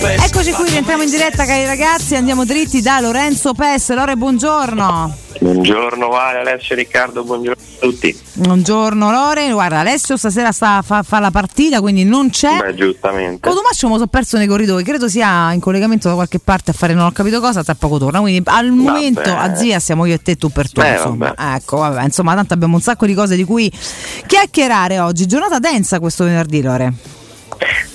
Eccoci qui, rientriamo in diretta cari ragazzi, andiamo dritti da Lorenzo Pes. Lore, buongiorno. Buongiorno Vale, Alessio Riccardo, buongiorno a tutti. Buongiorno Lore, guarda Alessio stasera sta a fa, fa la partita quindi non c'è. Beh, giustamente. Cotumaccio mi sono perso nei corridoi, credo sia in collegamento da qualche parte a fare non ho capito cosa, tra poco torna. Quindi al momento a zia siamo io e te tu per tu. Eh, insomma. vabbè. Ecco, vabbè, insomma, tanto abbiamo un sacco di cose di cui chiacchierare oggi. Giornata densa questo venerdì, Lore.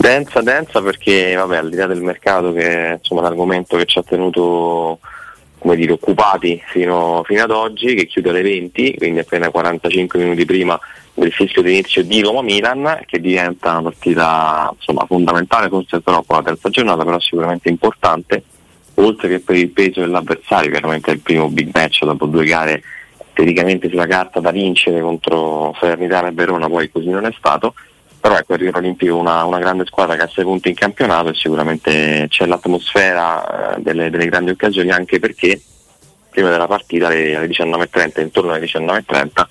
Densa, densa perché vabbè, al di là del mercato che è insomma, un argomento che ci ha tenuto dire, occupati fino, fino ad oggi, che chiude alle 20, quindi appena 45 minuti prima del fischio d'inizio di Roma-Milan, che diventa una partita insomma, fondamentale, forse troppo la terza giornata, però sicuramente importante, oltre che per il peso dell'avversario, chiaramente è il primo big match dopo due gare teoricamente sulla carta da vincere contro Salernitana e Verona, poi così non è stato, però ecco il Rio Olimpico è una, una grande squadra che ha sei punti in campionato e sicuramente c'è l'atmosfera eh, delle, delle grandi occasioni anche perché prima della partita alle, alle 19.30, intorno alle 19.30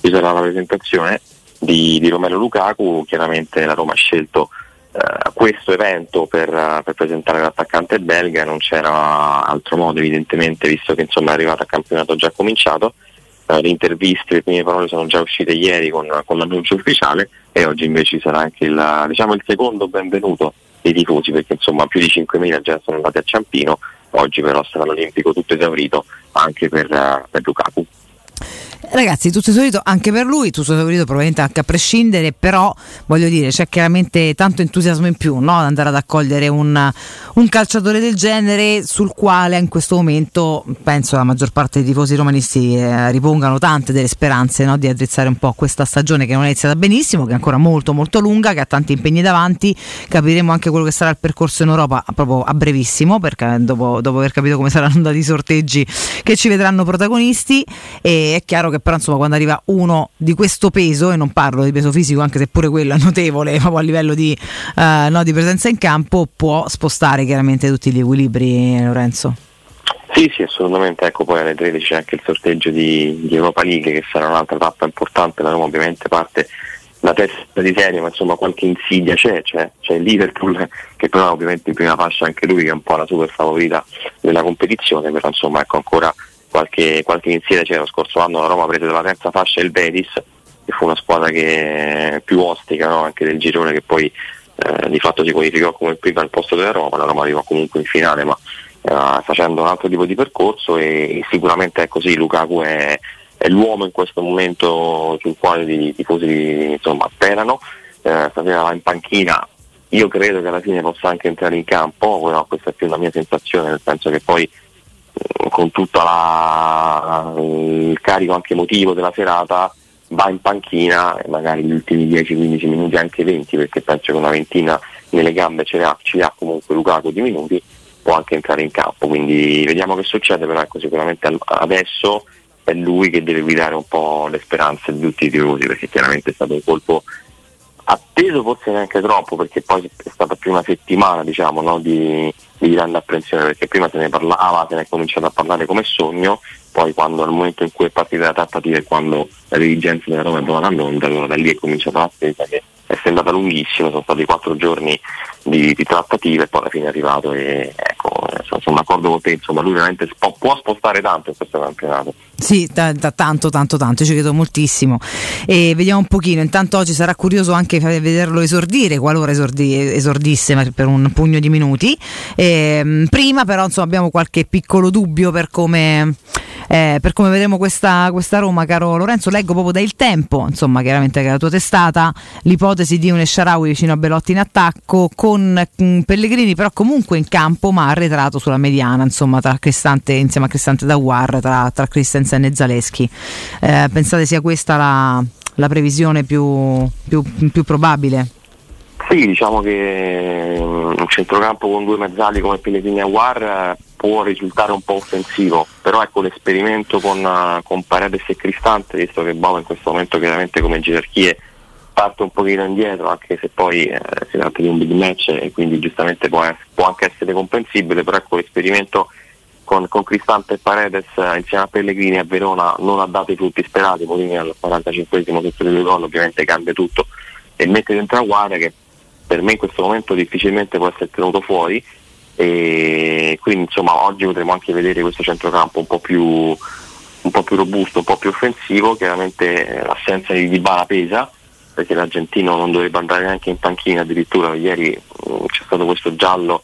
ci sarà la presentazione di, di Romero Lukaku, chiaramente la Roma ha scelto eh, questo evento per, eh, per presentare l'attaccante belga, non c'era altro modo evidentemente visto che insomma è arrivato a campionato già cominciato, eh, le interviste, le prime parole sono già uscite ieri con, con l'annuncio ufficiale e oggi invece sarà anche il, diciamo, il secondo benvenuto dei tifosi perché insomma più di 5.000 già sono andati a Ciampino, oggi però sarà l'Olimpico tutto esaurito anche per, eh, per Lukaku. Ragazzi, tutto esaurito anche per lui, tutto esaurito probabilmente anche a prescindere, però voglio dire, c'è chiaramente tanto entusiasmo in più no? ad andare ad accogliere un, un, calciatore del genere sul quale in questo momento penso la maggior parte dei tifosi romanisti eh, ripongano tante delle speranze no? di addrizzare un po' questa stagione che non è iniziata benissimo, che è ancora molto molto lunga, che ha tanti impegni davanti, capiremo anche quello che sarà il percorso in Europa proprio a brevissimo, perché dopo, dopo aver capito come saranno andati i sorteggi che ci vedranno protagonisti e è chiaro che però insomma quando arriva uno di questo peso e non parlo di peso fisico anche se pure quello è notevole proprio a livello di, uh, no, di presenza in campo può spostare chiaramente tutti gli equilibri Lorenzo sì, sì, assolutamente. Ecco, poi alle 13 c'è anche il sorteggio di, di Europa League, che sarà un'altra tappa importante. La Roma ovviamente parte la testa di serie, ma insomma qualche insidia c'è, c'è, c'è il Liverpool che però ovviamente in prima fascia anche lui che è un po' la super favorita della competizione, però insomma ecco ancora qualche, qualche insidia c'era lo scorso anno la Roma prese dalla terza fascia il Betis che fu una squadra che più ostica no? anche del girone che poi eh, di fatto si qualificò come prima al posto della Roma, la Roma arrivò comunque in finale ma eh, facendo un altro tipo di percorso e, e sicuramente è così Lukaku è, è, l'uomo in questo momento sul quale i tifosi insomma sperano, eh, stasera va in panchina io credo che alla fine possa anche entrare in campo, però questa è più una mia sensazione, nel senso che poi con tutto il carico anche emotivo della serata va in panchina e magari gli ultimi 10-15 minuti, anche 20, perché penso che una ventina nelle gambe ce ha, ce ha comunque Lukaku di minuti, può anche entrare in campo. Quindi vediamo che succede, però ecco, sicuramente adesso è lui che deve guidare un po' le speranze di tutti i tifosi, perché chiaramente è stato un colpo atteso forse neanche troppo perché poi è stata una settimana diciamo, no, di, di, grande apprensione perché prima se ne parlava, se ne è cominciato a parlare come sogno, poi quando al momento in cui è partita la trattativa e quando la dirigenza della Roma è tornata a Londra, allora da lì è cominciata l'attesa che è sembrata lunghissima, sono stati quattro giorni di, di trattative e poi alla fine è arrivato e ecco, sono d'accordo con te, insomma lui veramente può, può spostare tanto in questo campionato. Sì, t- t- tanto, tanto, tanto, ci credo moltissimo. E vediamo un pochino, intanto oggi sarà curioso anche vederlo esordire, qualora esordi- esordisse per un pugno di minuti. E, prima però insomma, abbiamo qualche piccolo dubbio per come, eh, per come vedremo questa, questa, Roma, caro Lorenzo. Leggo proprio da Il Tempo, insomma chiaramente che la tua testata, l'ipotesi di un Esciaraui vicino a Belotti in attacco con mh, mm, Pellegrini però comunque in campo ma arretrato sulla mediana, insomma tra Cristante, insieme a Cristante Dawar, tra, tra Christensen e Zaleschi. Eh, pensate sia questa la, la previsione più, più, più, probabile? Sì, diciamo che mm, un centrocampo con due mezzali come Pellegrini e Aguar eh, può risultare un po' offensivo, però ecco l'esperimento con, eh, con Paredes e Cristante, visto che Boba in questo momento chiaramente come gerarchie parte un pochino indietro, anche se poi eh, si tratta di un big match e quindi giustamente può, può anche essere comprensibile, però ecco l'esperimento con, con Cristante e Paredes eh, insieme a Pellegrini a Verona non ha dato i frutti sperati, Molini al 45esimo sotto il gol ovviamente cambia tutto e mette dentro Aguaria che per me in questo momento difficilmente può essere tenuto fuori e quindi insomma oggi potremo anche vedere questo centrocampo un po' più, un po più robusto, un po' più offensivo, chiaramente l'assenza di Dybala pesa perché l'argentino non dovrebbe andare neanche in panchina addirittura, ieri mm, c'è stato questo giallo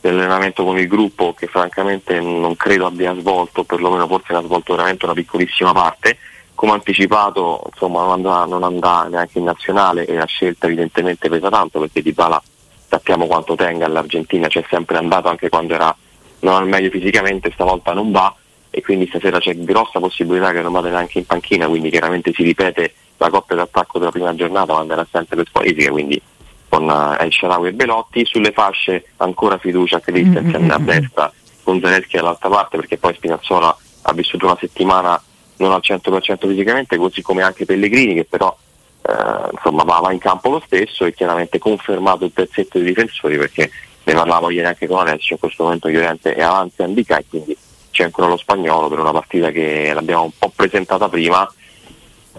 dell'allenamento con il gruppo che francamente non credo abbia svolto, perlomeno forse ne ha svolto veramente una piccolissima parte, come anticipato insomma non andrà, non andrà neanche in nazionale e la scelta evidentemente pesa tanto perché Dybala sappiamo quanto tenga all'Argentina, c'è sempre andato anche quando era non al meglio fisicamente, stavolta non va e quindi stasera c'è grossa possibilità che non vada neanche in panchina, quindi chiaramente si ripete la coppia d'attacco della prima giornata, ma andrà sempre per squalifica, quindi con uh, El Sharawi e Belotti, sulle fasce ancora fiducia a Christensen mm-hmm. a destra, con Zelensky dall'altra parte perché poi Spinazzola ha vissuto una settimana non al 100% fisicamente, così come anche Pellegrini che però eh, insomma, va, va, in campo lo stesso e chiaramente confermato il pezzetto dei difensori perché ne parlavo ieri anche con Alessio, in questo momento Llorente è avanti Andica e quindi c'è ancora lo spagnolo per una partita che l'abbiamo un po' presentata prima.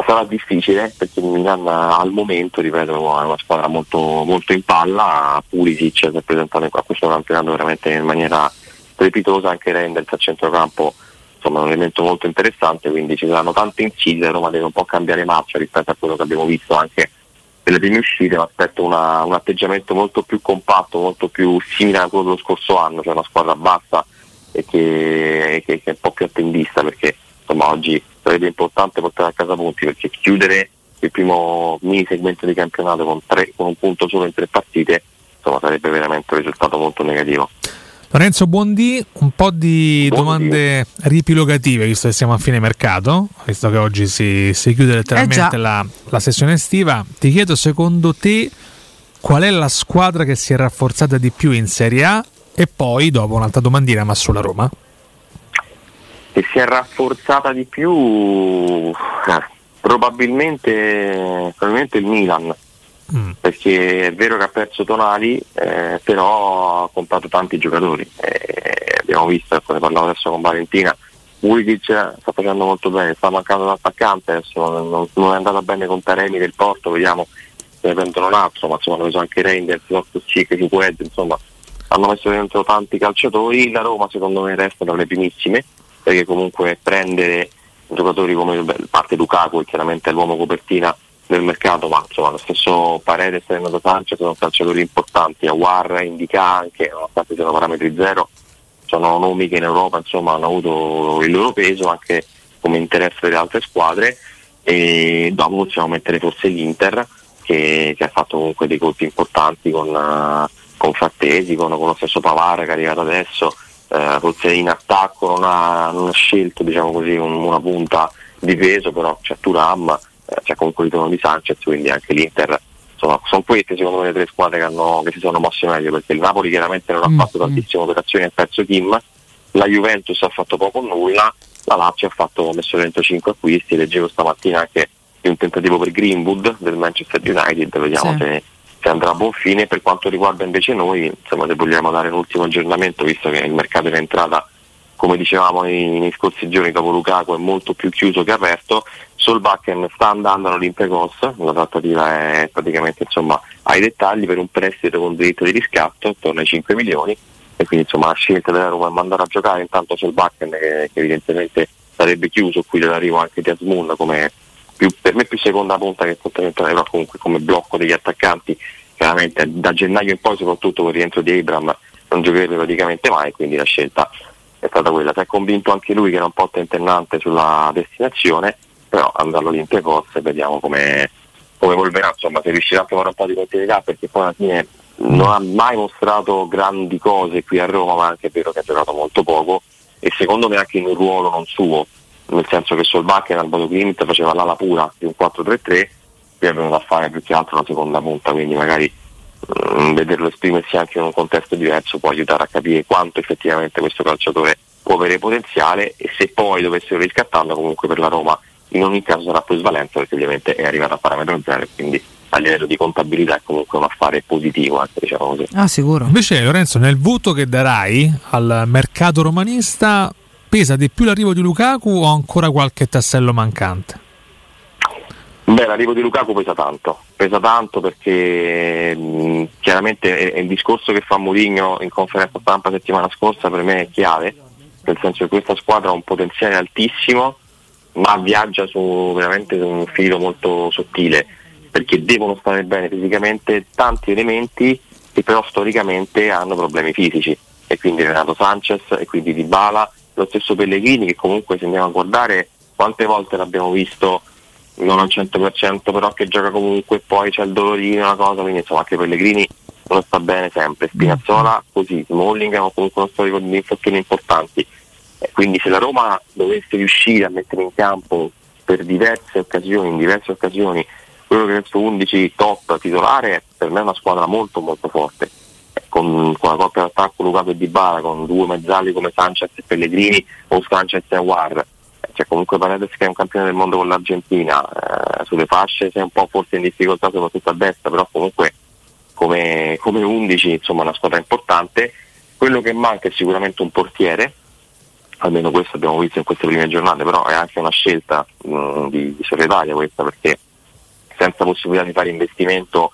Sarà difficile perché il Milan al momento, ripeto, è una squadra molto, molto in palla, Pulisic si è presentato a questo campionato veramente in maniera strepitosa, anche Renders a centrocampo insomma un elemento molto interessante, quindi ci saranno tante incise, Roma deve un po' cambiare marcia rispetto a quello che abbiamo visto anche nelle prime uscite, ma aspetto una, un atteggiamento molto più compatto, molto più simile a quello dello scorso anno, cioè una squadra bassa e che, che, che è un po' più attendista perché insomma oggi sarebbe importante portare a casa punti perché chiudere il primo mini segmento di campionato con, tre, con un punto solo in tre partite insomma sarebbe veramente un risultato molto negativo. Lorenzo Buondì, un po' di Buondì. domande riepilogative, visto che siamo a fine mercato, visto che oggi si, si chiude letteralmente eh la, la, sessione estiva. Ti chiedo, secondo te, qual è la squadra che si è rafforzata di più in Serie A? E poi, dopo, un'altra domandina, ma sulla Roma? Che si è rafforzata di più, eh, probabilmente, probabilmente il Milan mm. perché è vero che ha perso Tonali, eh, però ha comprato tanti giocatori. Eh, abbiamo visto, ecco, ne parlavo adesso con Valentina, Wigic sta facendo molto bene, sta mancando un attaccante, adesso non, non, è andata bene con Taremi del Porto, vediamo se ne prendono un altro, ma insomma hanno preso anche Reinders, Cic, Cicued, insomma hanno messo dentro tanti calciatori, la Roma secondo me resta tra le primissime, perché comunque prendere giocatori come parte Lukaku e chiaramente è l'uomo copertina del mercato, ma insomma lo stesso Paredes e Renato Sanchez sono calciatori importanti, Aguar indica anche, nonostante siano parametri zero, sono nomi che in Europa insomma, hanno avuto il loro peso anche come interesse delle altre squadre. E dopo possiamo mettere forse l'Inter che, che ha fatto comunque dei colpi importanti con, uh, con Frattesi, con, con, lo stesso Pavar che è arrivato adesso, uh, forse in attacco non ha, non ha scelto diciamo così, un, una punta di peso, però c'è Turam c'è comunque il ritorno di Sanchez, quindi anche l'Inter. Insomma, sono queste secondo me le tre squadre che, hanno, che si sono mosse meglio, perché il Napoli chiaramente non ha mm, fatto mm. tantissime operazioni a pezzo Kim, la Juventus ha fatto poco o nulla, la Lazio ha fatto, messo dentro 5 acquisti, leggevo stamattina anche di un tentativo per Greenwood del Manchester United, vediamo sì. se, se, andrà a buon fine. Per quanto riguarda invece noi, insomma, se vogliamo dare un ultimo aggiornamento, visto che il mercato è entrata come dicevamo nei, nei, scorsi giorni dopo Lukaku è molto più chiuso che aperto Solbakken sta andando all'Olympiacos la trattativa è praticamente insomma, ai dettagli per un prestito con diritto di riscatto attorno ai 5 milioni e quindi insomma la scelta della Roma è mandare a giocare intanto Solbakken che, che evidentemente sarebbe chiuso qui dell'arrivo anche di Asmun come più, per me più seconda punta che fondamentale però comunque come blocco degli attaccanti chiaramente da gennaio in poi soprattutto con il rientro di Abram non giocherebbe praticamente mai quindi la scelta è stata quella. Si è convinto anche lui che era un po' tentennante sulla destinazione, però all'Olympiacos e vediamo come, come evolverà, insomma, se riuscirà a trovare un po' di continuità, perché poi alla fine non ha mai mostrato grandi cose qui a Roma, ma anche è vero che ha giocato molto poco e secondo me anche in un ruolo non suo, nel senso che Solbacca al Bodo Klimt faceva l'ala pura di un 4-3-3, qui è venuto a fare più che altro la seconda punta, quindi magari Mm, vederlo esprimersi anche in un contesto diverso può aiutare a capire quanto effettivamente questo calciatore può avere potenziale e se poi dovessero riscattarlo comunque per la Roma in ogni caso sarà più svalenza perché ovviamente è arrivato a parametro zero quindi a livello di contabilità è comunque un affare positivo anche diciamo così. Ah sicuro. Invece Lorenzo nel voto che darai al mercato romanista pesa di più l'arrivo di Lukaku o ancora qualche tassello mancante? Beh, l'arrivo di Lukaku pesa tanto, pesa tanto perché mh, chiaramente è, è, il discorso che fa Mourinho in conferenza stampa settimana scorsa per me è chiave, nel senso che questa squadra ha un potenziale altissimo, ma viaggia su veramente su un filo molto sottile, perché devono stare bene fisicamente tanti elementi che però storicamente hanno problemi fisici, e quindi Renato Sanchez, e quindi Dybala, lo stesso Pellegrini che comunque se andiamo a guardare quante volte l'abbiamo visto non al 100% però che gioca comunque poi c'è il dolorino una cosa quindi insomma anche Pellegrini non sta bene sempre. Spinazzola così. Smalling ha comunque uno storico di infortuni importanti quindi se la Roma dovesse riuscire a mettere in campo per diverse occasioni in diverse occasioni quello che è il suo 11 top titolare per me è una squadra molto molto forte eh, con, con la coppia d'attacco Lucato e Di Bara con due mezzali come Sanchez e Pellegrini o Sanchez e Aguar cioè comunque Paredes che è un campione del mondo con l'Argentina, eh, sulle fasce sei un po' forse in difficoltà soprattutto a destra, però comunque come, come 11 insomma una squadra importante. Quello che manca è sicuramente un portiere, almeno questo abbiamo visto in queste prime giornate, però è anche una scelta mh, mm, di, di solitaria questa perché senza possibilità di fare investimento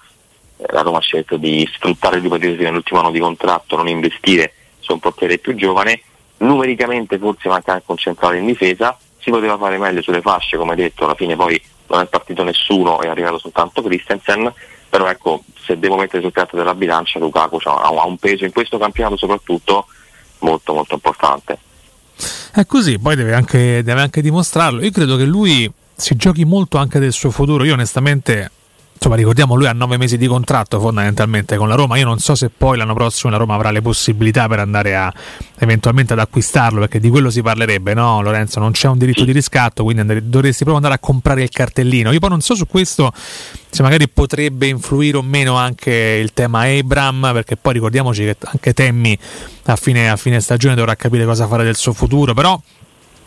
eh, la Roma ha scelto di sfruttare l'ipotesi nell'ultimo anno di contratto, non investire su un portiere più giovane. Numericamente forse manca anche un centrale in difesa, si poteva fare meglio sulle fasce, come detto, alla fine poi non è partito nessuno, è arrivato soltanto Christensen, però ecco, se devo mettere sul piatto della bilancia Lukaku cioè, ha un peso in questo campionato soprattutto molto molto importante. È così, poi deve anche, deve anche dimostrarlo. Io credo che lui si giochi molto anche del suo futuro. Io onestamente insomma ricordiamo lui ha nove mesi di contratto fondamentalmente con la Roma. Io non so se poi l'anno prossimo la Roma avrà le possibilità per andare a eventualmente ad acquistarlo perché di quello si parlerebbe no Lorenzo? Non c'è un diritto di riscatto quindi andare, dovresti proprio andare a comprare il cartellino. Io poi non so su questo se magari potrebbe influire o meno anche il tema Abram perché poi ricordiamoci che anche Temmi a fine, a fine stagione dovrà capire cosa fare del suo futuro però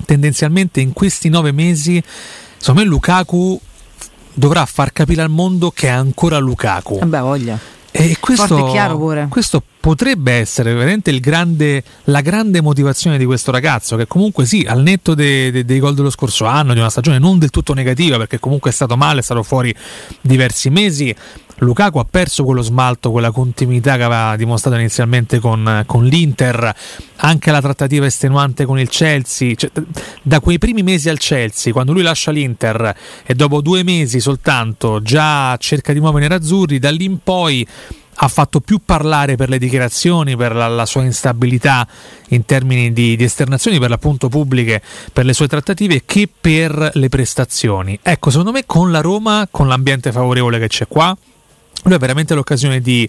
tendenzialmente in questi nove mesi secondo me Lukaku dovrà far capire al mondo che è ancora Lukaku. Beh, voglia. E questo, questo, potrebbe essere veramente grande, la grande motivazione di questo ragazzo, che comunque sì, al netto dei, dei, dei gol dello scorso anno, di una stagione non del tutto negativa, perché comunque è stato male, è stato fuori diversi mesi, Lukaku ha perso quello smalto, quella continuità che aveva dimostrato inizialmente con, con l'Inter, anche la trattativa estenuante con il Chelsea. Cioè, da quei primi mesi al Chelsea, quando lui lascia l'Inter e dopo due mesi soltanto già cerca di muovere i nerazzurri, da lì in poi ha fatto più parlare per le dichiarazioni, per la, la sua instabilità in termini di, di, esternazioni per l'appunto pubbliche, per le sue trattative, che per le prestazioni. Ecco, secondo me con la Roma, con l'ambiente favorevole che c'è qua, lui ha veramente l'occasione di,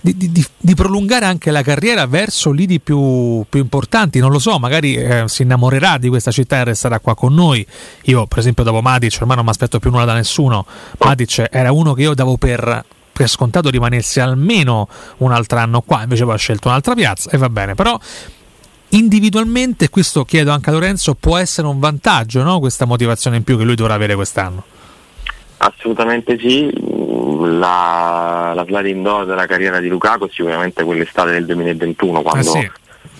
di, di, di, prolungare anche la carriera verso lidi più, più importanti. Non lo so, magari eh, si innamorerà di questa città e resterà qua con noi. Io, per esempio, dopo Matic, ormai non mi aspetto più nulla da nessuno. Matic era uno che io davo per, per scontato rimanesse almeno un altro anno qua, invece poi ha scelto un'altra piazza e va bene. Però individualmente, questo chiedo anche a Lorenzo, può essere un vantaggio, no? questa motivazione in più che lui dovrà avere quest'anno. Assolutamente sì, la, la sliding della carriera di Lukaku è sicuramente quell'estate del 2021 quando, eh sì.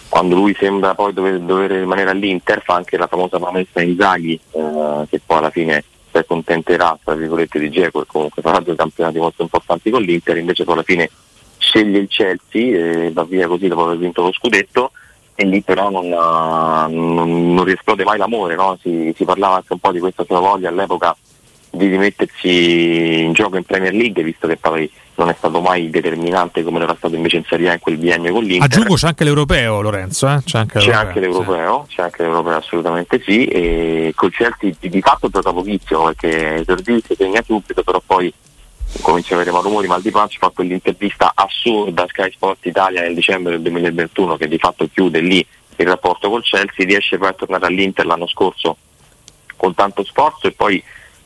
quando lui sembra poi dover, dover, rimanere all'Inter fa anche la famosa promessa in Zaghi eh, che poi alla fine si accontenterà tra virgolette di Geco e comunque farà due campionati molto importanti con l'Inter invece poi alla fine sceglie il Chelsea e va via così dopo aver vinto lo scudetto e lì però non, non, non riesplode mai l'amore no? si, si parlava anche un po' di questa sua voglia all'epoca di rimettersi in gioco in Premier League, visto che poi non è stato mai determinante come era stato invece in Serie A in quel biennio con l'Inter. Aggiungo c'è anche l'Europeo Lorenzo, eh? c'è, anche c'è, anche l'Europeo, sì. c'è anche l'Europeo assolutamente sì, e col Chelsea di, di fatto gioca pochissimo perché esordì si segna subito, però poi comincia a avere rumori mal di pancia, fa quell'intervista assurda a Sky Sport Italia nel dicembre del 2021 che di fatto chiude lì il rapporto col Chelsea, riesce poi a tornare all'Inter l'anno scorso con tanto sforzo e poi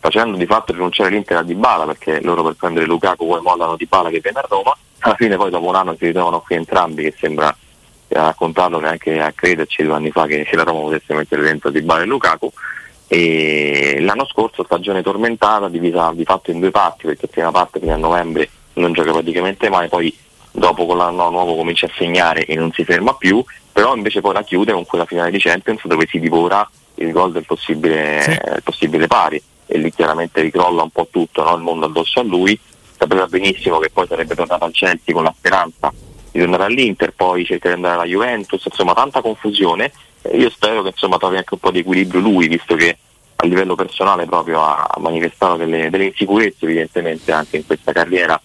facendo di fatto rinunciare l'Inter a Dybala perché loro per prendere Lukaku poi mollano Dybala che viene a Roma alla fine poi dopo un anno si ritrovano qui entrambi che sembra a raccontarlo neanche a crederci due anni fa che, la Roma potesse mettere dentro Dybala e Lukaku e l'anno scorso stagione tormentata divisa di fatto in due parti perché prima parte fino a novembre non gioca praticamente mai poi dopo con l'anno nuovo comincia a segnare e non si ferma più però invece poi la chiude con quella finale di Champions dove si divora il gol del possibile, sì. possibile pari e lì chiaramente ricrolla un po' tutto, no? il mondo addosso a lui, sapeva benissimo che poi sarebbe tornato al Chelsea con la speranza di andare all'Inter, poi cerca di andare alla Juventus, insomma tanta confusione. io spero che insomma trovi anche un po' di equilibrio lui, visto che a livello personale proprio ha manifestato delle, delle insicurezze evidentemente anche in questa carriera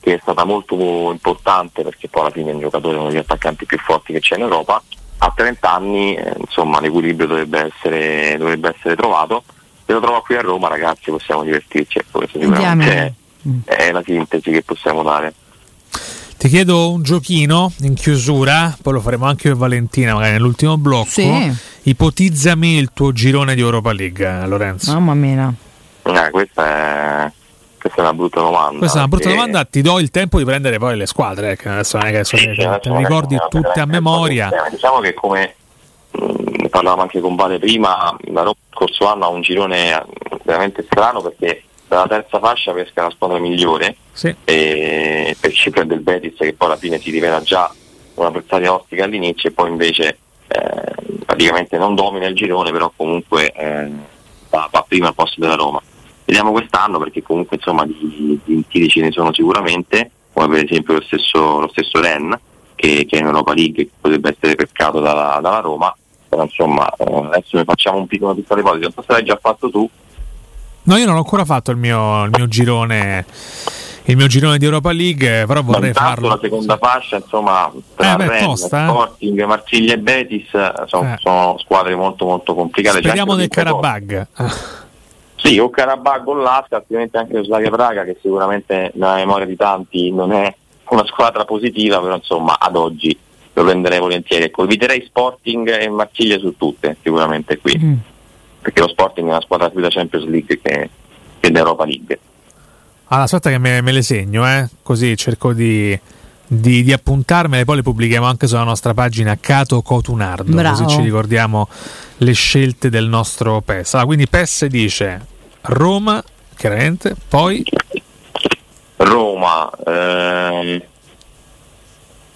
che è stata molto importante perché poi alla fine è un giocatore uno degli attaccanti più forti che c'è in Europa. A 30 anni eh, insomma l'equilibrio dovrebbe essere, dovrebbe essere trovato. Se lo trovo qui a Roma ragazzi possiamo divertirci, ecco, questo sicuramente è, è la sintesi che possiamo dare. Ti chiedo un giochino in chiusura, poi lo faremo anche io e Valentina, magari nell'ultimo blocco. Sì. Ipotizzami il tuo girone di Europa League, Lorenzo. Mamma mia. Eh, questa è questa è una brutta domanda. Questa è una brutta domanda, ti do il tempo di prendere poi le squadre, che adesso non è che so, sì, ricordi tutte a memoria. Diciamo che come ne parlavamo anche con Vale prima, la Roma il corso anno ha un girone veramente strano perché dalla terza fascia pesca la squadra migliore sì. e per ci prende il Betis che poi alla fine si rivela già una avversaria ostica all'inizio e poi invece eh, praticamente non domina il girone però comunque eh, va, va, prima al posto della Roma. Vediamo quest'anno perché comunque insomma di, di tiri ce ne sono sicuramente, come per esempio lo stesso, lo stesso Ren che, che è in Europa League che potrebbe essere pescato dalla, dalla Roma, però insomma eh, adesso ne facciamo un piccolo piccola ipotesi, non so se l'hai già fatto tu, No, io non ho ancora fatto il mio, il mio girone il mio girone di Europa League, però vorrei farlo. La seconda fascia, insomma, tra eh, beh, Rennes, eh? Sporting, Marsiglia e Betis sono, Eh. sono squadre molto molto complicate. Speriamo del. Karabag. Sì, o Carabag o l'Asca, altrimenti anche lo Slavia Praga, che sicuramente nella memoria di tanti non è una squadra positiva, però insomma ad oggi lo prenderei volentieri. Ecco, eviterei Sporting e Marsiglia su tutte, sicuramente qui, Mm. perché lo Sporting è una squadra più da Champions League che, che da Europa League. Allora, aspetta che me, me le segno, eh? così cerco di, di, di appuntarmele, poi le pubblichiamo anche sulla nostra pagina Cato Cotunardo, Bravo. così ci ricordiamo le scelte del nostro PES. Allora, quindi PES dice Roma, chiaramente, poi Roma, ehm,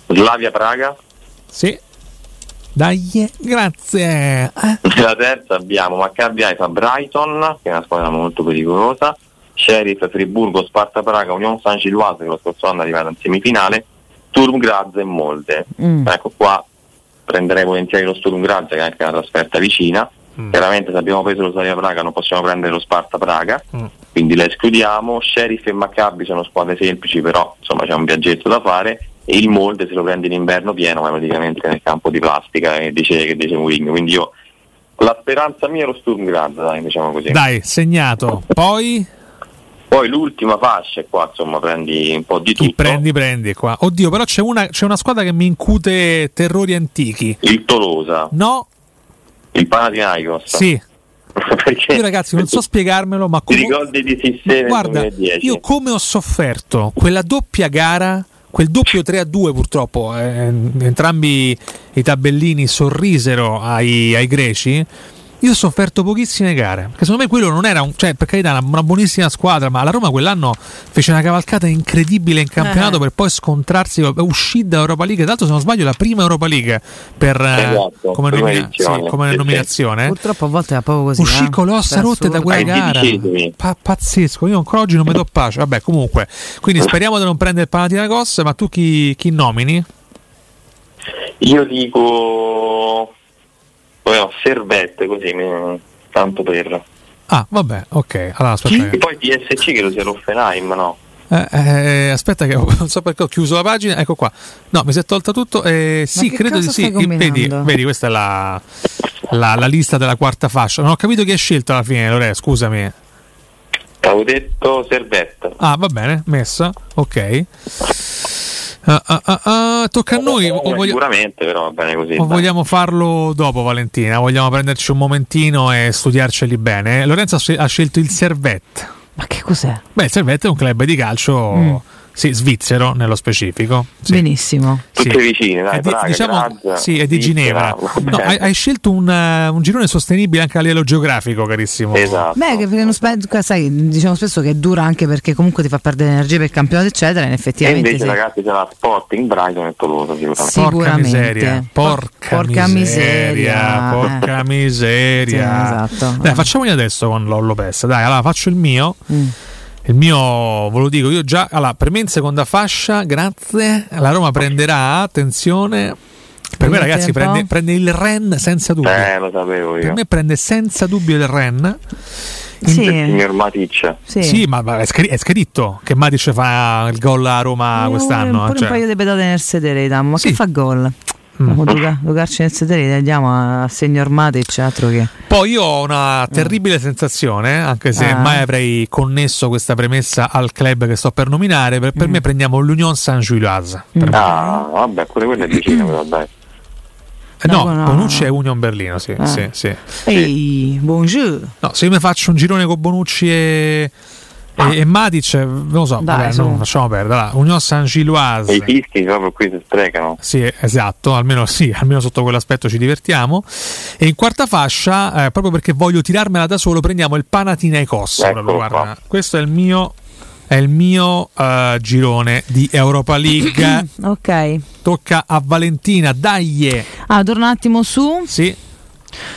Slavia Praga, sì. Dai, grazie. Eh, nella terza abbiamo Maccabi Haifa Brighton, che è una squadra molto pericolosa, Sheriff Friburgo, Sparta Praga, Union San Giloise che lo scorso anno è arrivata in semifinale, Sturm Graz e Molde. Mm. Ecco qua prenderei volentieri lo Sturm Graz che è anche una trasferta vicina. Mm. Chiaramente se abbiamo preso lo Slavia Praga non possiamo prendere lo Sparta Praga, Mm. quindi le escludiamo. Sheriff e Maccabi sono squadre semplici, però insomma c'è un viaggetto da fare. Il Molde se lo prende in inverno pieno, ma praticamente nel campo di plastica che dice, che dice Mourinho. Quindi io la speranza mia è lo Sturm Graz, dai, diciamo così. Dai, segnato. Poi Poi l'ultima fascia, qua insomma prendi un po' di chi tutto. prendi, prendi qua. Oddio, però c'è una, c'è una squadra che mi incute terrori antichi. Il Tolosa, No, il Panathinaikos. sì. Perché Io ragazzi non so spiegarmelo, ma come... ricordi di Sissè nel Guarda, 2010? io come ho sofferto quella doppia gara, quel doppio 3 a 2 purtroppo, eh, entrambi i tabellini sorrisero ai, ai greci. Io ho sofferto pochissime gare, perché secondo me quello non era un, cioè per carità una, una buonissima squadra, ma la Roma quell'anno fece una cavalcata incredibile in campionato Eh. per poi scontrarsi, uscì da Europa League, tra l'altro se non sbaglio la prima Europa League per, eh, Esatto, come, nomina- sì, come Sì, sì. nominazione. Purtroppo a volte è proprio così. Uscì eh. con le ossa È rotte da quella gara. Pa- pazzesco, io ancora oggi non mi do pace. Vabbè, comunque, quindi speriamo di non prendere il Panathinaikos, ma tu chi, chi nomini? Io dico oh, servette così, mi- tanto per... Ah, vabbè, ok. Allora, aspetta. E che- poi PSC credo sia l'Offenheim, no? eh, eh, aspetta che non so perché ho chiuso la pagina. Ecco qua. No, mi si è tolta tutto. Eh, sì, credo di sì. Vedi, vedi, questa è la, la, la lista della quarta fascia. Non ho capito chi hai scelto alla fine, Lore, scusami. Avevo detto servette. Ah, va bene, messa. Ok. Ah, ah, ah, ah, tocca a noi. O voglio- Sicuramente, però va bene così. O dai. vogliamo farlo dopo, Valentina? Vogliamo prenderci un momentino e studiarceli bene? Lorenzo ha scelto il Servette. Ma che cos'è? Beh, il Servette è un club di calcio Mm. Sì, svizzero nello specifico. Sì. Benissimo. Tutte Sì. vicine, dai, È di, Praga, diciamo, Graz, sì, è di Svizzera, Ginevra. No, hai, hai scelto un, un girone sostenibile anche a livello geografico, carissimo. Esatto. Beh, che non sai, diciamo spesso che è dura anche perché comunque ti fa perdere energia per il campionato, eccetera. E E effettivamente invece sì. ragazzi sarà Sporting, Brighton e Tolosa sicuramente. Sì. Porca Sicuramente. miseria, porca, Porca miseria, miseria, porca eh. miseria. Sì, esatto. Dai, facciamoli adesso con Lollo Pes. Dai, allora faccio il mio. Mm. Il mio, ve lo dico, io già, allora, per me in seconda fascia, grazie, la Roma prenderà, attenzione, per me ragazzi prende, prende il Ren senza dubbio. Eh, lo sapevo Per io. me prende senza dubbio il Ren. Il Sì, signor Matic. sì. Sì, ma, ma è, scri- è scritto che Matic fa il gol a Roma Eh, quest'anno. Pure cioè. un paio di pedate nel sedere, ma Sì. che fa gol? Mm. Mm. Giocarci nel sedere, andiamo a signor Matic, altro che. Poi io ho una terribile sensazione, anche se Ah. mai avrei connesso questa premessa al club che sto per nominare. Per, per Mm. me prendiamo l'Union Saint-Gilloise. Me. Ah, vabbè, pure quello è vicino, però dai. Eh, no, no, no, Bonucci no. è Union Berlino, sì, Ah. sì, sì. Ehi, buongiorno. No, se io mi faccio un girone con Bonucci e, e, e Matic, non lo so, Dai, vabbè, su. non facciamo perdere. Allora, Union E i Saint-Gilloise. fischi proprio qui si sprecano. Sì, esatto, almeno sì, almeno sotto quell'aspetto ci divertiamo. E in quarta fascia, eh, proprio perché voglio tirarmela da solo, prendiamo il Panathinaikos. Eccolo proprio. Questo è il mio è il mio eh, girone di Europa League. Ok. Tocca a Valentina, dai! Ah, torna un attimo su. Sì,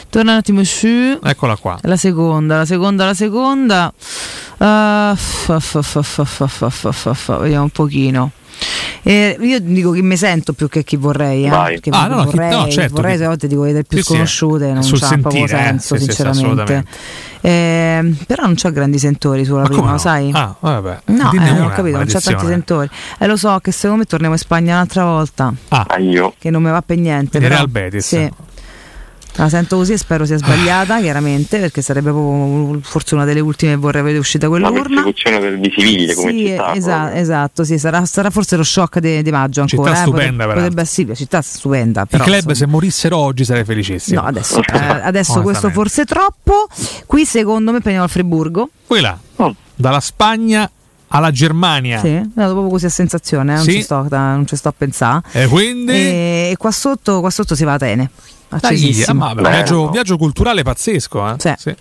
Torna un attimo su. Eccola qua. La seconda, la seconda, la seconda. Uh, fa, fa, fa, vediamo un pochino. Eh, io dico che mi sento più che chi vorrei, eh? ah, no, vorrei, no, certo, vorrei che... se volte dico vedere più sì, sconosciute, non c'ha proprio eh, senso, eh, sinceramente. Sì, eh, però non c'ho grandi sentori sulla Ma prima, lo sai? Ah, vabbè. No, eh, non ho capito, non c'ho tanti sentori. E lo so che secondo me torniamo in Spagna un'altra volta. Ah, io. Che non mi va per niente. Real Betis. Sì. La sento così e spero sia sbagliata, chiaramente, perché sarebbe proprio forse una delle ultime che vorrei vedere uscita La quell'urna. persecuzione del di Siviglia come Sì, città. esa- proprio. esatto, sì, sarà, sarà forse lo shock di, di maggio Città ancora. eh, stupenda, potrebbe, potrebbe sì, la città stupenda. I Però, club, insomma. se morissero oggi, sarei felicissimo. No, adesso, eh, adesso questo forse è troppo. Qui secondo me prendiamo il Friburgo. Quella, Mm. dalla Spagna alla Germania. Sì, è andato proprio così a sensazione, eh, non, Sì. ci sto, da- non ci sto a pensare. E quindi... E, qua, sotto, qua sotto si va a Atene. Dai, Accesissimo. ah, ma- Bello. viaggio, viaggio culturale pazzesco. Eh? Sì. Sì.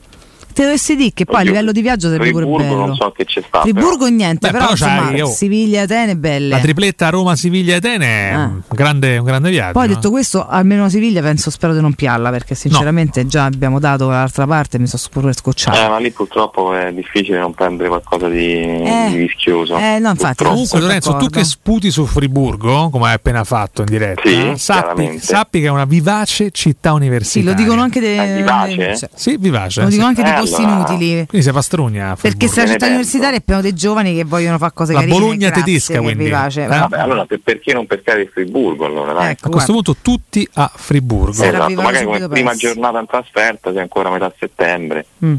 Te dovessi dire che poi a livello di viaggio sarebbe pure Friburgo bello. non so che c'è sta. Friburgo niente, Beh, però, però insomma, oh, Siviglia Atene belle. La tripletta Roma, Siviglia e Atene è Ah. un, grande, un grande viaggio. Poi eh. detto questo, almeno a Siviglia penso spero di non piarla perché sinceramente già abbiamo dato l'altra parte e mi sono pure scocciato. Eh, ma lì purtroppo è difficile non prendere qualcosa di, Eh. di rischioso. Eh, no, infatti. Comunque, Lorenzo, tu che sputi su Friburgo, come hai appena fatto in diretta, Sì, sappi, chiaramente. sappi che è una vivace città Sì, universitaria. lo dicono anche dei, È vivace? cioè, Sì, vivace. lo sì. dicono anche di Eh, allora- inutili. Quindi si fa strugna. Perché se la città universitaria è pieno dei giovani che vogliono fare cose La carine. Bologna grazie, tedesca, quindi. vivace. Eh? Vabbè, allora per- perché non pescare il Friburgo allora, dai? Ecco, A questo guarda. punto tutti a Friburgo. Sì. Esatto, magari come subito prima giornata in trasferta, se è ancora metà settembre. Mm.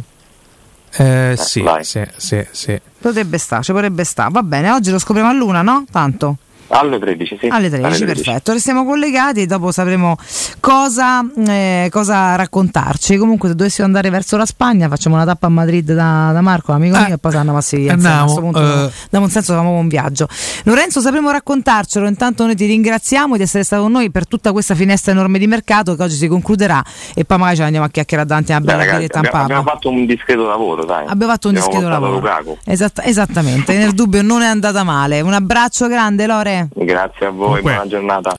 Eh, sì, vai. sì, sì, sì. Potrebbe stare, ci potrebbe stare. Va bene, oggi lo scopriamo a luna, no? Tanto. Alle 13, sì. Alle 13, perfetto. Restiamo collegati e dopo sapremo cosa, eh, cosa raccontarci. Comunque, se dovessimo andare verso la Spagna, facciamo una tappa a Madrid da, da Marco, amico Eh, mio, e poi andiamo a Siviglia. andiamo, Insomma, a questo punto diamo un senso, facciamo un viaggio. Lorenzo, sapremo raccontarcelo. Intanto, noi ti ringraziamo di essere stato con noi per tutta questa finestra enorme di mercato che oggi si concluderà. E poi magari ce andiamo a chiacchierare davanti a una bella ragazzi, biretta in abbiamo, abbiamo fatto un discreto lavoro, dai. Abbiamo fatto un Abbiamo discreto lavoro. Esatt- esattamente, nel dubbio non è andata male. Un abbraccio grande, Lore. Grazie a voi, Comunque- buona giornata.